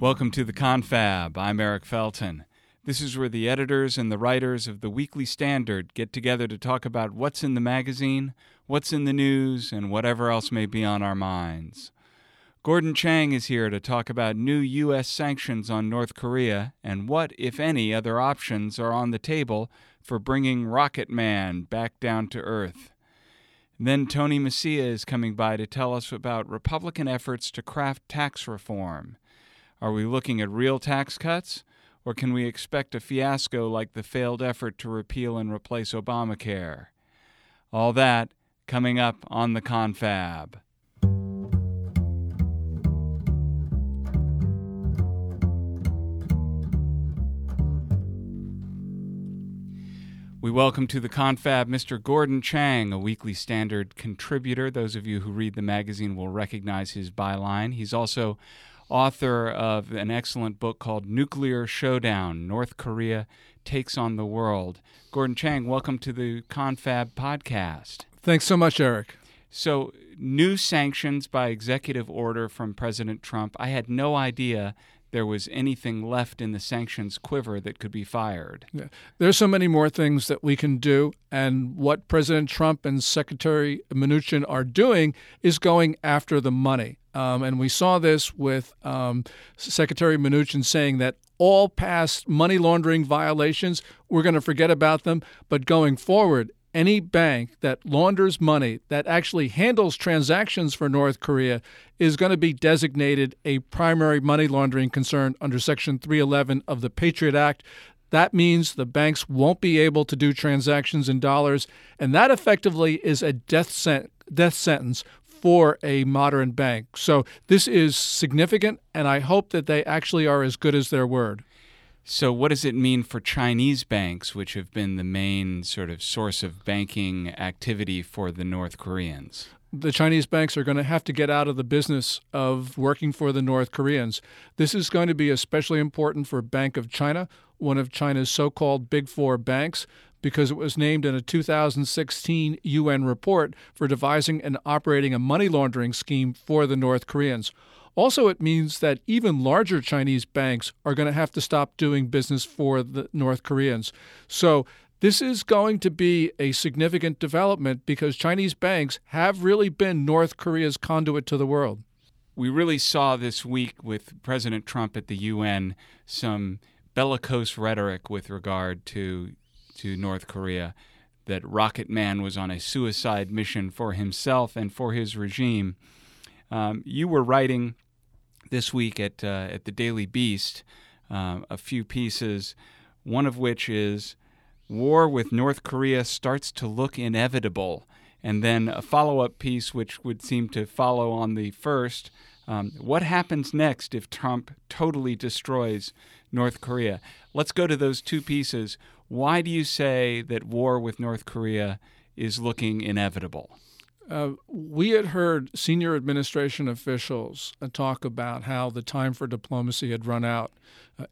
Welcome to the Confab. I'm Eric Felton. This is where the editors and the writers of the Weekly Standard get together to talk about what's in the magazine, what's in the news, and whatever else may be on our minds. Gordon Chang is here to talk about new U.S. sanctions on North Korea and what, if any, other options are on the table for bringing Rocket Man back down to Earth. Then Tony Mecia is coming by to tell us about Republican efforts to craft tax reform. Are we looking at real tax cuts, or can we expect a fiasco like the failed effort to repeal and replace Obamacare? All that coming up on the confab. We welcome to the confab Mr. Gordon Chang, a Weekly Standard contributor. Those of you who read the magazine will recognize his byline. He's also author of an excellent book called Nuclear Showdown North Korea Takes on the World. Gordon Chang, welcome to the Confab podcast. Thanks so much, Eric. So, new sanctions by executive order from President Trump. I had no idea there was anything left in the sanctions quiver that could be fired. Yeah. There's so many more things that we can do, and what President Trump and Secretary Mnuchin are doing is going after the money. Um, and we saw this with um, Secretary Mnuchin saying that all past money laundering violations, we're going to forget about them. But going forward, any bank that launders money, that actually handles transactions for North Korea, is going to be designated a primary money laundering concern under Section 311 of the Patriot Act. That means the banks won't be able to do transactions in dollars, and that effectively is a death, death sentence for a modern bank. So this is significant, and I hope that they actually are as good as their word. So, what does it mean for Chinese banks, which have been the main sort of source of banking activity for the North Koreans? The Chinese banks are going to have to get out of the business of working for the North Koreans. This is going to be especially important for Bank of China, one of China's so called Big Four banks, because it was named in a 2016 UN report for devising and operating a money laundering scheme for the North Koreans. Also, it means that even larger Chinese banks are going to have to stop doing business for the North Koreans. So, this is going to be a significant development because Chinese banks have really been North Korea's conduit to the world. We really saw this week with President Trump at the UN some bellicose rhetoric with regard to to North Korea that Rocket Man was on a suicide mission for himself and for his regime. Um, you were writing this week at uh, at the Daily Beast uh, a few pieces, one of which is war with North Korea starts to look inevitable, and then a follow-up piece which would seem to follow on the first. Um, what happens next if Trump totally destroys North Korea? Let's go to those two pieces. Why do you say that war with North Korea is looking inevitable? Uh, we had heard senior administration officials uh, talk about how the time for diplomacy had run out.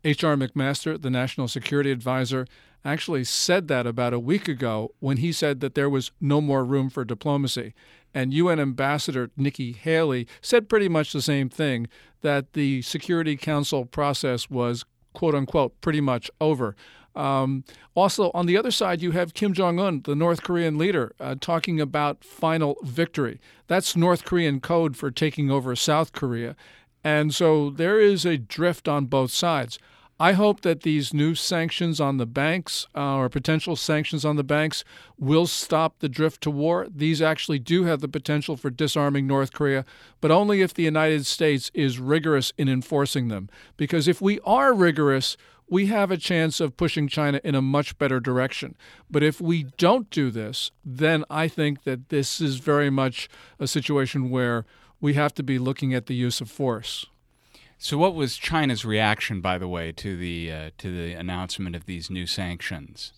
H.R. Uh, McMaster, the national security advisor, actually said that about a week ago when he said that there was no more room for diplomacy. And UN Ambassador Nikki Haley said pretty much the same thing that the Security Council process was, quote unquote, pretty much over. Um, also, on the other side, you have Kim Jong un, the North Korean leader, uh, talking about final victory. That's North Korean code for taking over South Korea. And so there is a drift on both sides. I hope that these new sanctions on the banks uh, or potential sanctions on the banks will stop the drift to war. These actually do have the potential for disarming North Korea, but only if the United States is rigorous in enforcing them. Because if we are rigorous, we have a chance of pushing China in a much better direction. But if we don't do this, then I think that this is very much a situation where we have to be looking at the use of force. So, what was China's reaction, by the way, to the uh, to the announcement of these new sanctions?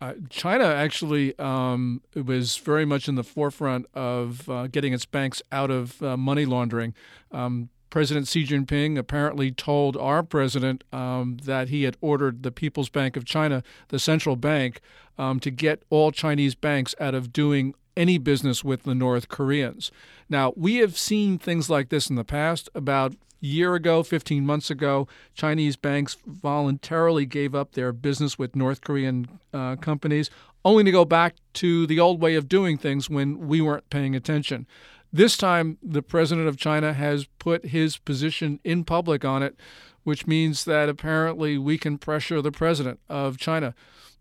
Uh, China actually um, was very much in the forefront of uh, getting its banks out of uh, money laundering. Um, President Xi Jinping apparently told our president um, that he had ordered the People's Bank of China, the central bank, um, to get all Chinese banks out of doing any business with the North Koreans. Now, we have seen things like this in the past about year ago, 15 months ago, Chinese banks voluntarily gave up their business with North Korean uh, companies, only to go back to the old way of doing things when we weren't paying attention. This time, the president of China has put his position in public on it, which means that apparently we can pressure the president of China.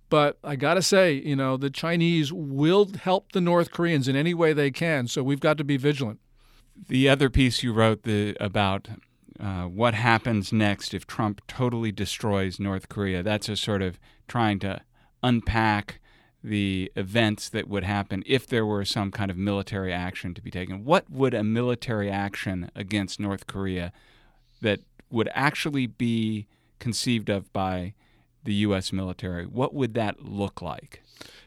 But I got to say, you know, the Chinese will help the North Koreans in any way they can, so we've got to be vigilant. The other piece you wrote the, about uh, what happens next if Trump totally destroys North Korea, that's a sort of trying to unpack the events that would happen if there were some kind of military action to be taken. What would a military action against North Korea that would actually be conceived of by the U.S. military, what would that look like?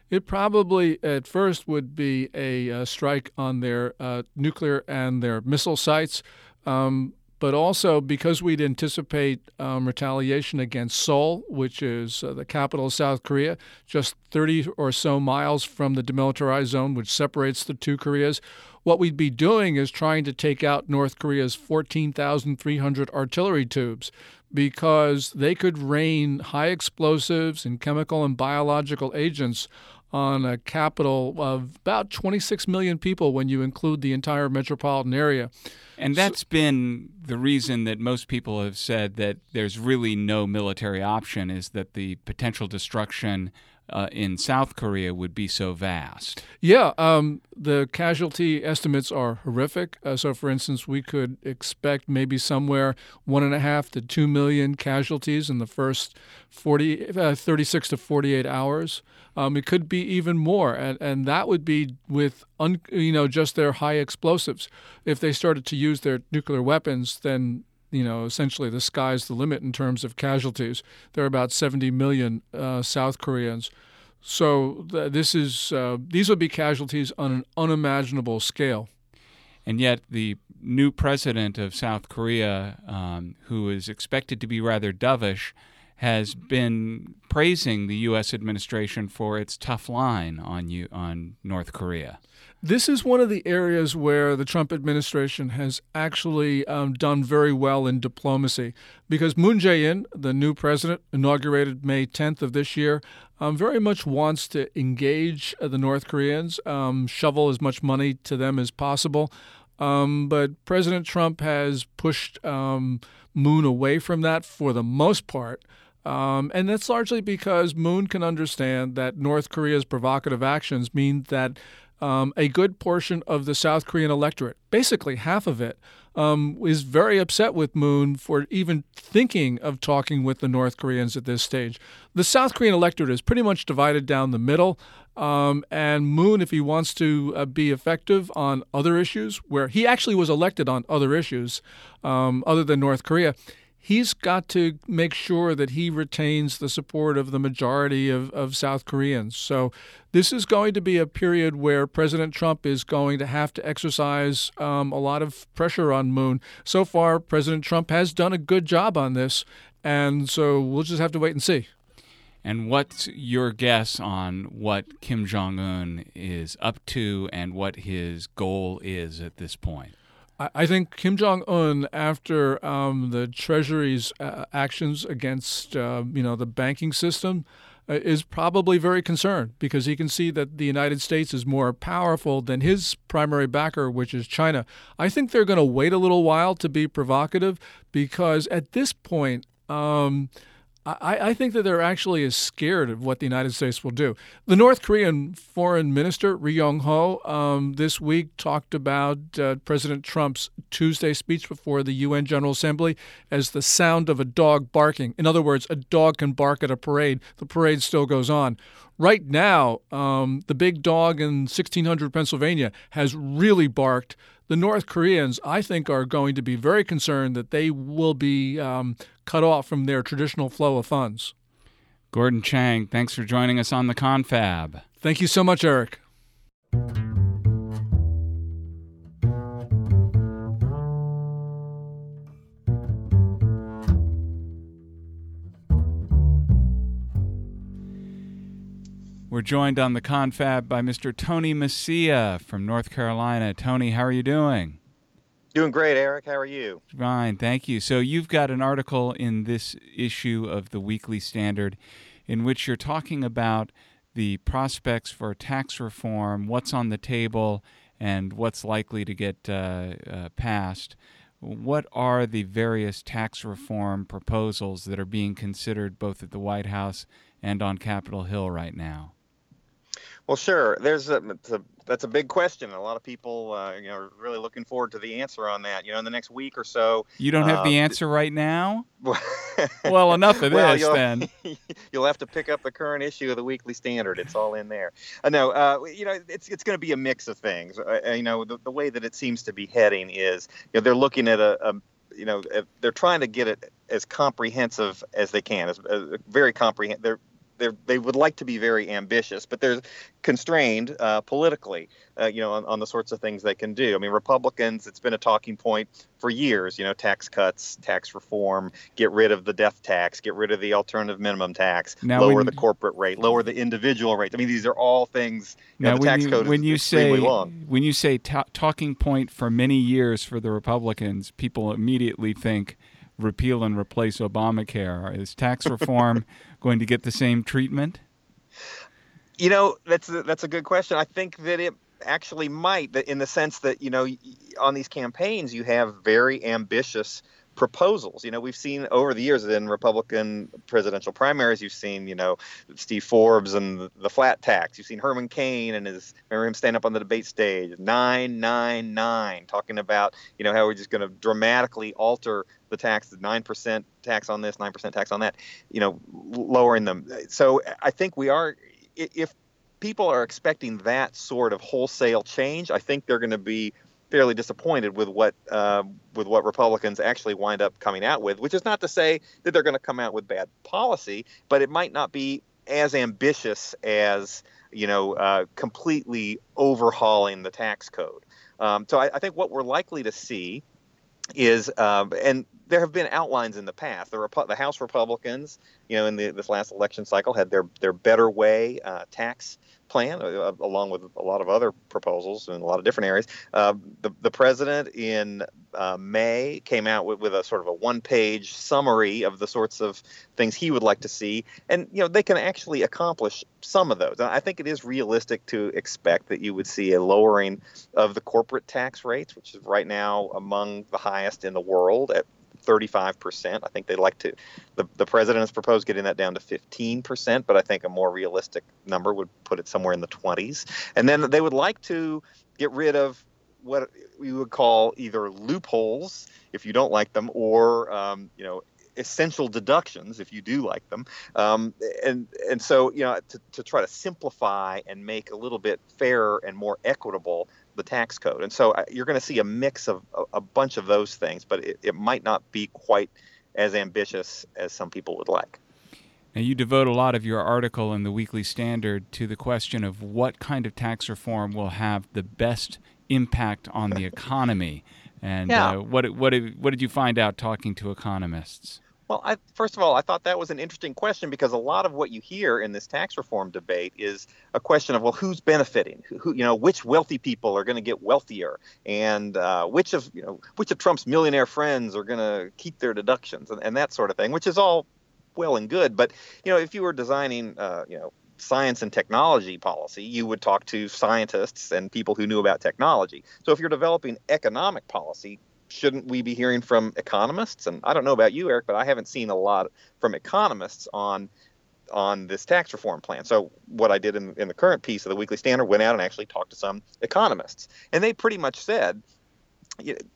It probably at first would be a, a strike on their uh, nuclear and their missile sites. Um, but also because we'd anticipate um, retaliation against Seoul, which is uh, the capital of South Korea, just 30 or so miles from the demilitarized zone, which separates the two Koreas. What we'd be doing is trying to take out North Korea's 14,300 artillery tubes because they could rain high explosives and chemical and biological agents on a capital of about 26 million people when you include the entire metropolitan area. And that's so, been the reason that most people have said that there's really no military option is that the potential destruction uh, in South Korea would be so vast. Yeah, um, the casualty estimates are horrific. Uh, so, for instance, we could expect maybe somewhere one and a half to two million casualties in the first 40, uh, 36 to 48 hours. Um, it could be even more, and, and that would be with un, you know just their high explosives. If they started to use their nuclear weapons, then you know, essentially the sky's the limit in terms of casualties. There are about 70 million uh, South Koreans. So th- this is uh, these would be casualties on an unimaginable scale. And yet, the new president of South Korea, um, who is expected to be rather dovish, has been praising the U.S. administration for its tough line on you on North Korea. This is one of the areas where the Trump administration has actually um, done very well in diplomacy because Moon Jae in, the new president, inaugurated May 10th of this year, um, very much wants to engage uh, the North Koreans, um, shovel as much money to them as possible. Um, but President Trump has pushed um, Moon away from that for the most part. Um, and that's largely because Moon can understand that North Korea's provocative actions mean that um, a good portion of the South Korean electorate, basically half of it, um, is very upset with Moon for even thinking of talking with the North Koreans at this stage. The South Korean electorate is pretty much divided down the middle. Um, and Moon, if he wants to uh, be effective on other issues, where he actually was elected on other issues um, other than North Korea, he's got to make sure that he retains the support of the majority of, of South Koreans. So this is going to be a period where President Trump is going to have to exercise um, a lot of pressure on Moon. So far, President Trump has done a good job on this, and so we'll just have to wait and see. And what's your guess on what Kim Jong un is up to and what his goal is at this point? I think Kim Jong Un, after um, the Treasury's uh, actions against uh, you know the banking system, uh, is probably very concerned because he can see that the United States is more powerful than his primary backer, which is China. I think they're going to wait a little while to be provocative because at this point. Um, I, I, think that they're actually as scared of what the United States will do. The North Korean foreign minister, Ri Yong Ho, um, this week talked about uh, President Trump's Tuesday speech before the UN General Assembly as the sound of a dog barking. In other words, a dog can bark at a parade, the parade still goes on. Right now, um, the big dog in 1600 Pennsylvania has really barked the North Koreans, I think, are going to be very concerned that they will be um, cut off from their traditional flow of funds. Gordon Chang, thanks for joining us on the Confab. Thank you so much, Eric. We're joined on the confab by Mr. Tony Mecia from North Carolina. Tony, how are you doing? Doing great, Eric. How are you? Fine, thank you. So, you've got an article in this issue of the Weekly Standard in which you're talking about the prospects for tax reform, what's on the table, and what's likely to get uh, uh, passed. What are the various tax reform proposals that are being considered both at the White House and on Capitol Hill right now? Well, sure. There's a, a, that's a big question. A lot of people, uh, you know, are really looking forward to the answer on that. You know, in the next week or so. You don't have the um, answer right now. well, enough of well, this you'll, then. you'll have to pick up the current issue of the Weekly Standard. It's all in there. Uh, no, uh, you know, it's it's going to be a mix of things. Uh, uh, you know, the, the way that it seems to be heading is, you know, they're looking at a, a you know, they're trying to get it as comprehensive as they can, as, as very comprehensive. They're they would like to be very ambitious, but they're constrained uh, politically, uh, you know, on, on, the sorts of things they can do. I mean, Republicans, it's been a talking point for years, you know, tax cuts, tax reform, get rid of the death tax, get rid of the alternative minimum tax, now lower the corporate rate, lower the individual rate. I mean, these are all things. You now, know, the tax you, code when is you say long. when you say talking point for many years for the Republicans, people immediately think repeal and replace Obamacare. Is tax reform going to get the same treatment? You know, that's a, that's a good question. I think that it actually might, in the sense that you know, on these campaigns, you have very ambitious proposals. You know, we've seen over the years in Republican presidential primaries, you've seen, you know, Steve Forbes and the flat tax. You've seen Herman Cain and his, remember him stand up on the debate stage, 999, talking about, you know, how we're just going to dramatically alter the tax, the 9% tax on this, 9% tax on that, you know, lowering them. So I think we are, if people are expecting that sort of wholesale change, I think they're going to be fairly disappointed with what uh, with what Republicans actually wind up coming out with, which is not to say that they're going to come out with bad policy, but it might not be as ambitious as you know uh, completely overhauling the tax code. Um, so I, I, think what we're likely to see is, um, and there have been outlines in the past. The, Repu- the House Republicans, you know, in the, this last election cycle, had their their better way uh, tax plan, uh, along with a lot of other proposals in a lot of different areas. Uh, the, the president in uh, May came out with, with a sort of a one-page summary of the sorts of things he would like to see, and you know they can actually accomplish some of those. I think it is realistic to expect that you would see a lowering of the corporate tax rates, which is right now among the highest in the world at 35%. I think they'd like to, the, the president has proposed getting that down to 15%, but I think a more realistic number would put it somewhere in the 20s. And then they would like to get rid of what we would call either loopholes if you don't like them or, um, you know, essential deductions if you do like them um, and and so you know to, to try to simplify and make a little bit fairer and more equitable the tax code. And so uh, you're going to see a mix of a, a bunch of those things, but it, it might not be quite as ambitious as some people would like. Now, you devote a lot of your article in the Weekly Standard to the question of what kind of tax reform will have the best impact on the economy. And yeah. uh, what, what, what did you find out talking to economists? Well, I, first of all, I thought that was an interesting question because a lot of what you hear in this tax reform debate is a question of well, who's benefiting? Who, you know, which wealthy people are going to get wealthier, and uh, which of you know which of Trump's millionaire friends are going to keep their deductions and, and, that sort of thing, which is all well and good. But you know, if you were designing, uh, you know, science and technology policy, you would talk to scientists and people who knew about technology. So if you're developing economic policy, shouldn't we be hearing from economists? And I don't know about you, Eric, but I haven't seen a lot from economists on on this tax reform plan. So what I did in, in the current piece of the Weekly Standard went out and actually talked to some economists, and they pretty much said,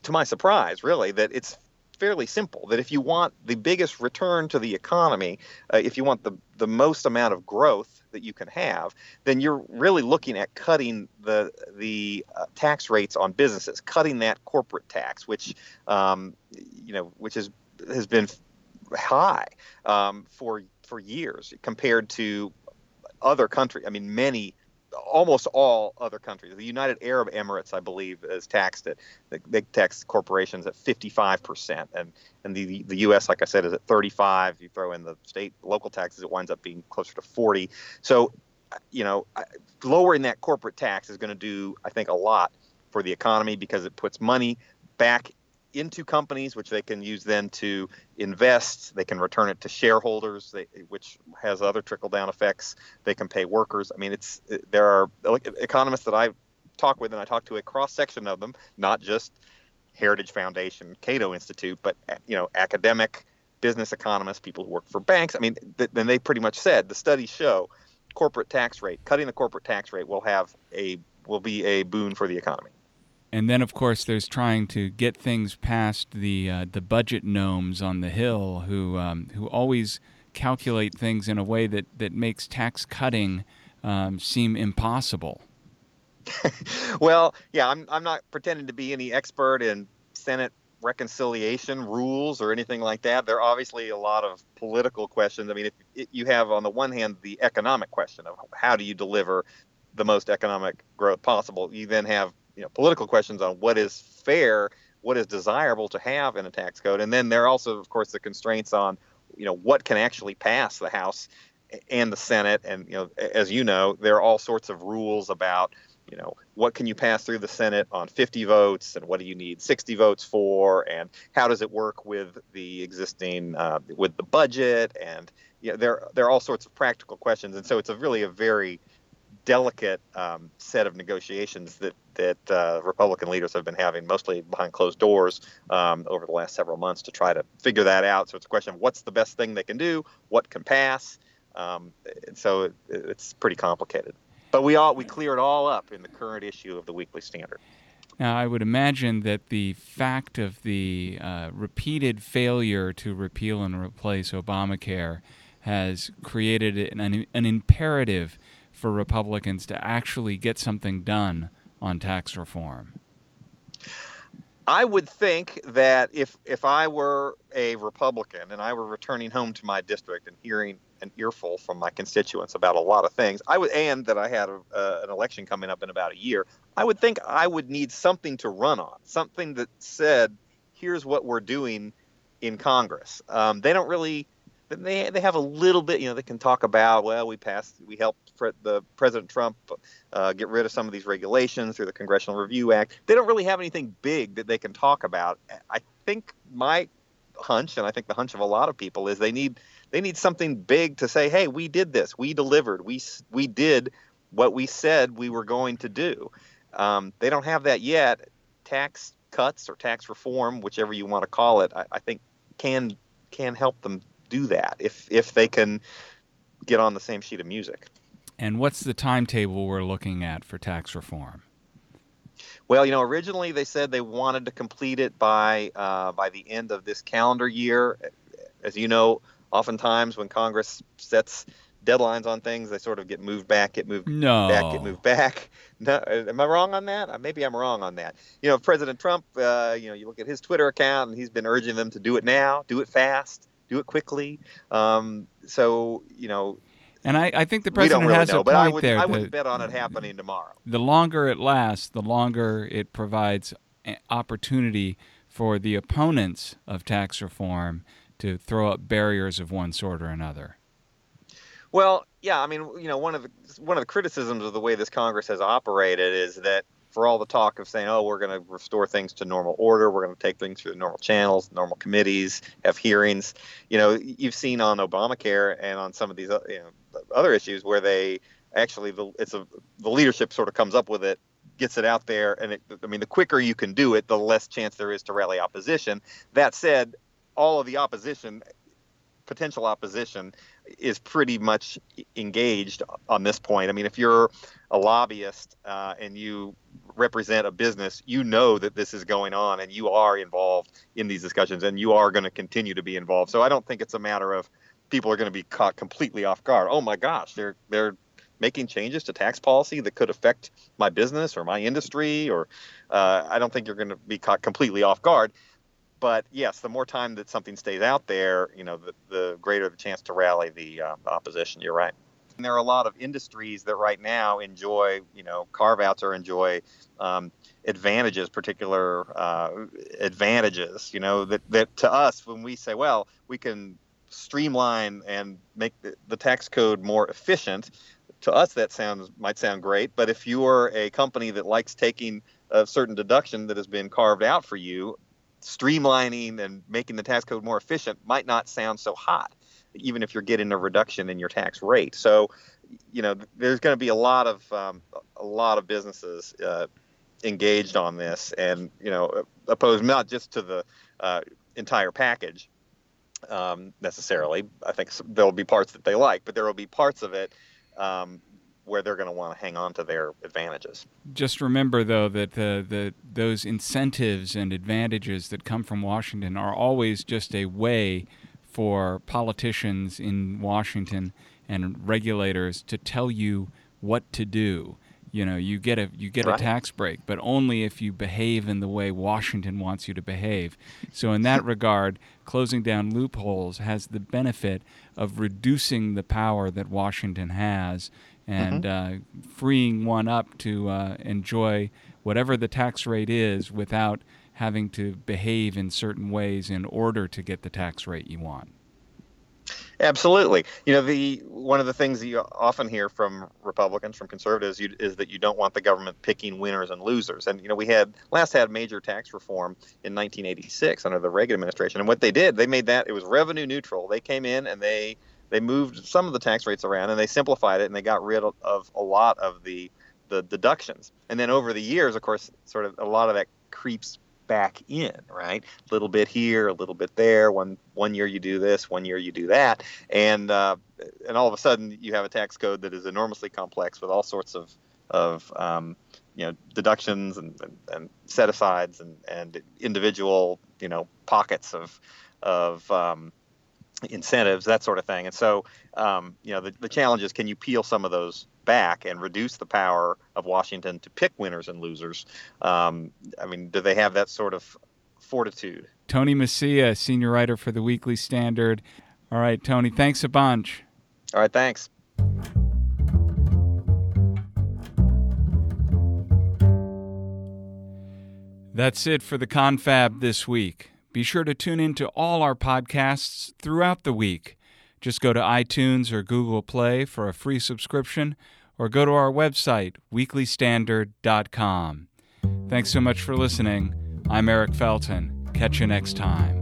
to my surprise, really, that it's fairly simple. That if you want the biggest return to the economy, uh, if you want the the most amount of growth that you can have, then you're really looking at cutting the the uh, tax rates on businesses, cutting that corporate tax, which um, you know, which is has been high um, for for years compared to other countries. I mean, many almost all other countries. The United Arab Emirates, I believe, is taxed at they tax corporations at 55 percent, and and the the U.S. like I said is at 35. You throw in the state local taxes, it winds up being closer to 40. So, you know, lowering that corporate tax is going to do, I think, a lot for the economy because it puts money back into companies, which they can use then to invest. They can return it to shareholders, they, which has other trickle down effects. They can pay workers. I mean, it's there are economists that I talk with, and I talk to a cross section of them, not just Heritage Foundation, Cato Institute, but you know, academic, business economists, people who work for banks. I mean, then they pretty much said the studies show corporate tax rate, cutting the corporate tax rate will have a will be a boon for the economy. And then, of course, there's trying to get things past the uh, the budget gnomes on the hill who um, who always calculate things in a way that, that makes tax cutting um, seem impossible. well, yeah, I'm I'm not pretending to be any expert in Senate reconciliation rules or anything like that. There are obviously a lot of political questions. I mean, if, if you have on the one hand the economic question of how do you deliver the most economic growth possible, you then have you know political questions on what is fair, what is desirable to have in a tax code, and then there are also, of course, the constraints on you know what can actually pass the House and the Senate, and you know as you know, there are all sorts of rules about you know what can you pass through the Senate on 50 votes, and what do you need 60 votes for, and how does it work with the existing uh, with the budget, and you know, there there are all sorts of practical questions, and so it's a really a very delicate um, set of negotiations that that uh, Republican leaders have been having, mostly behind closed doors, um, over the last several months to try to figure that out. So it's a question of what's the best thing they can do, what can pass. Um, so it, it's pretty complicated. But we all we clear it all up in the current issue of the Weekly Standard. Now, I would imagine that the fact of the uh, repeated failure to repeal and replace Obamacare has created an, an imperative for Republicans to actually get something done on tax reform? I would think that if if I were a Republican and I were returning home to my district and hearing an earful from my constituents about a lot of things, I would and that I had a, uh, an election coming up in about a year, I would think I would need something to run on, something that said, "Here's what we're doing in Congress." Um, they don't really they they have a little bit, you know, they can talk about, well, we passed, we helped pre- the President Trump uh, get rid of some of these regulations through the Congressional Review Act. They don't really have anything big that they can talk about. I think my hunch, and I think the hunch of a lot of people, is they need they need something big to say, hey, we did this, we delivered, we we did what we said we were going to do. Um, they don't have that yet. Tax cuts or tax reform, whichever you want to call it, I, I think can can help them do that if if they can get on the same sheet of music. And what's the timetable we're looking at for tax reform? Well, you know, originally they said they wanted to complete it by uh, by the end of this calendar year. As you know, oftentimes when Congress sets deadlines on things, they sort of get moved back, get moved no. back, get moved back. No, am I wrong on that? Maybe I'm wrong on that. You know, President Trump, uh, you know, you look at his Twitter account, and he's been urging them to do it now, do it fast do it quickly. Um, so you know. And I, I think the president really has know, a point I would, there. I would bet on it happening tomorrow. The longer it lasts, the longer it provides opportunity for the opponents of tax reform to throw up barriers of one sort or another. Well, yeah, I mean, you know, one of the one of the criticisms of the way this Congress has operated is that for all the talk of saying, oh, we're going to restore things to normal order, we're going to take things through the normal channels, normal committees, have hearings. You know, you've seen on Obamacare and on some of these you know, other issues where they actually the it's a the leadership sort of comes up with it gets it out there and it, i mean the quicker you can do it the less chance there is to rally opposition that said all of the opposition potential opposition is pretty much engaged on this point. I mean, if you're a lobbyist uh, and you represent a business, you know that this is going on and you are involved in these discussions and you are going to continue to be involved. So I don't think it's a matter of people are going to be caught completely off guard. Oh my gosh, they're they're making changes to tax policy that could affect my business or my industry or uh, I don't think you're going to be caught completely off guard but yes, the more time that something stays out there, you know, the, the greater the chance to rally the uh, opposition. You're right. And there are a lot of industries that right now enjoy, you know, carve outs or enjoy um, advantages, particular uh, advantages, you know, that, that to us, when we say, well, we can streamline and make the, the tax code more efficient, to us that sounds might sound great, but if you are a company that likes taking a certain deduction that has been carved out for you, streamlining and making the tax code more efficient might not sound so hot, even if you're getting a reduction in your tax rate. So, you know, there's going to be a lot of um, a lot of businesses uh, engaged on this, and you know, opposed not just to the uh, entire package um, necessarily. I think there'll be parts that they like, but there will be parts of it um, where they're going to want to hang on to their advantages. Just remember, though, that the, the those incentives and advantages that come from Washington are always just a way for politicians in Washington and regulators to tell you what to do. You know, you get a you get right. a tax break, but only if you behave in the way Washington wants you to behave. So in that regard, closing down loopholes has the benefit of reducing the power that Washington has and mm-hmm. uh, freeing one up to uh, enjoy whatever the tax rate is without having to behave in certain ways in order to get the tax rate you want. Absolutely. You know, the one of the things that you often hear from Republicans, from conservatives, you, is that you don't want the government picking winners and losers. And you know, we had last had major tax reform in 1986 under the Reagan administration, and what they did, they made that it was revenue neutral. They came in and they they moved some of the tax rates around and they simplified it and they got rid of a lot of the the deductions. And then over the years, of course, sort of a lot of that creeps back in, right? A little bit here, a little bit there. One one year you do this, one year you do that, and uh, and all of a sudden you have a tax code that is enormously complex with all sorts of of um, you know deductions and, and, and set asides and, and individual you know pockets of of um, incentives, that sort of thing. And so, um, you know, the, the challenge is can you peel some of those back and reduce the power of Washington to pick winners and losers? Um, I mean, do they have that sort of fortitude? Tony Mecia, senior writer for the Weekly Standard. All right, Tony, thanks a bunch. All right, thanks. That's it for the confab this week. Be sure to tune in to all our podcasts throughout the week. Just go to iTunes or Google Play for a free subscription or go to our website, weeklystandard.com. Thanks so much for listening. I'm Eric Felton. Catch you next time.